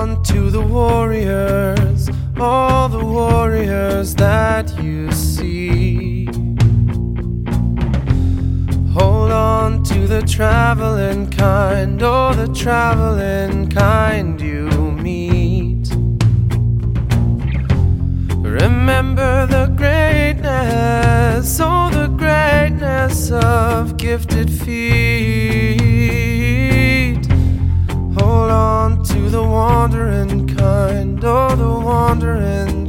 on to the warriors, all the warriors that you see. Hold on to the traveling kind, oh, the traveling kind you meet. Remember the greatness, oh, the greatness of gifted feet. Wandering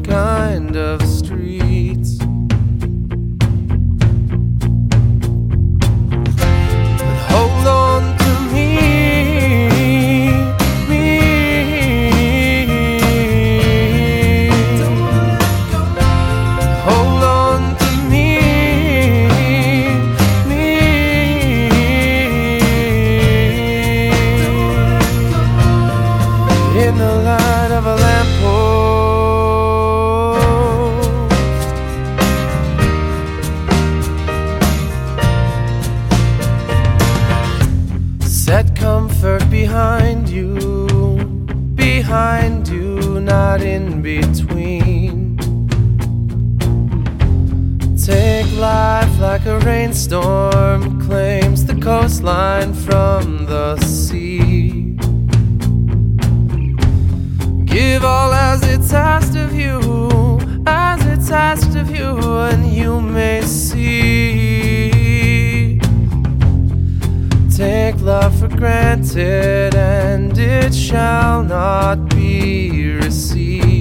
Set comfort behind you, behind you, not in between. Take life like a rainstorm, claims the coastline from the sea. love for granted, and it shall not be received.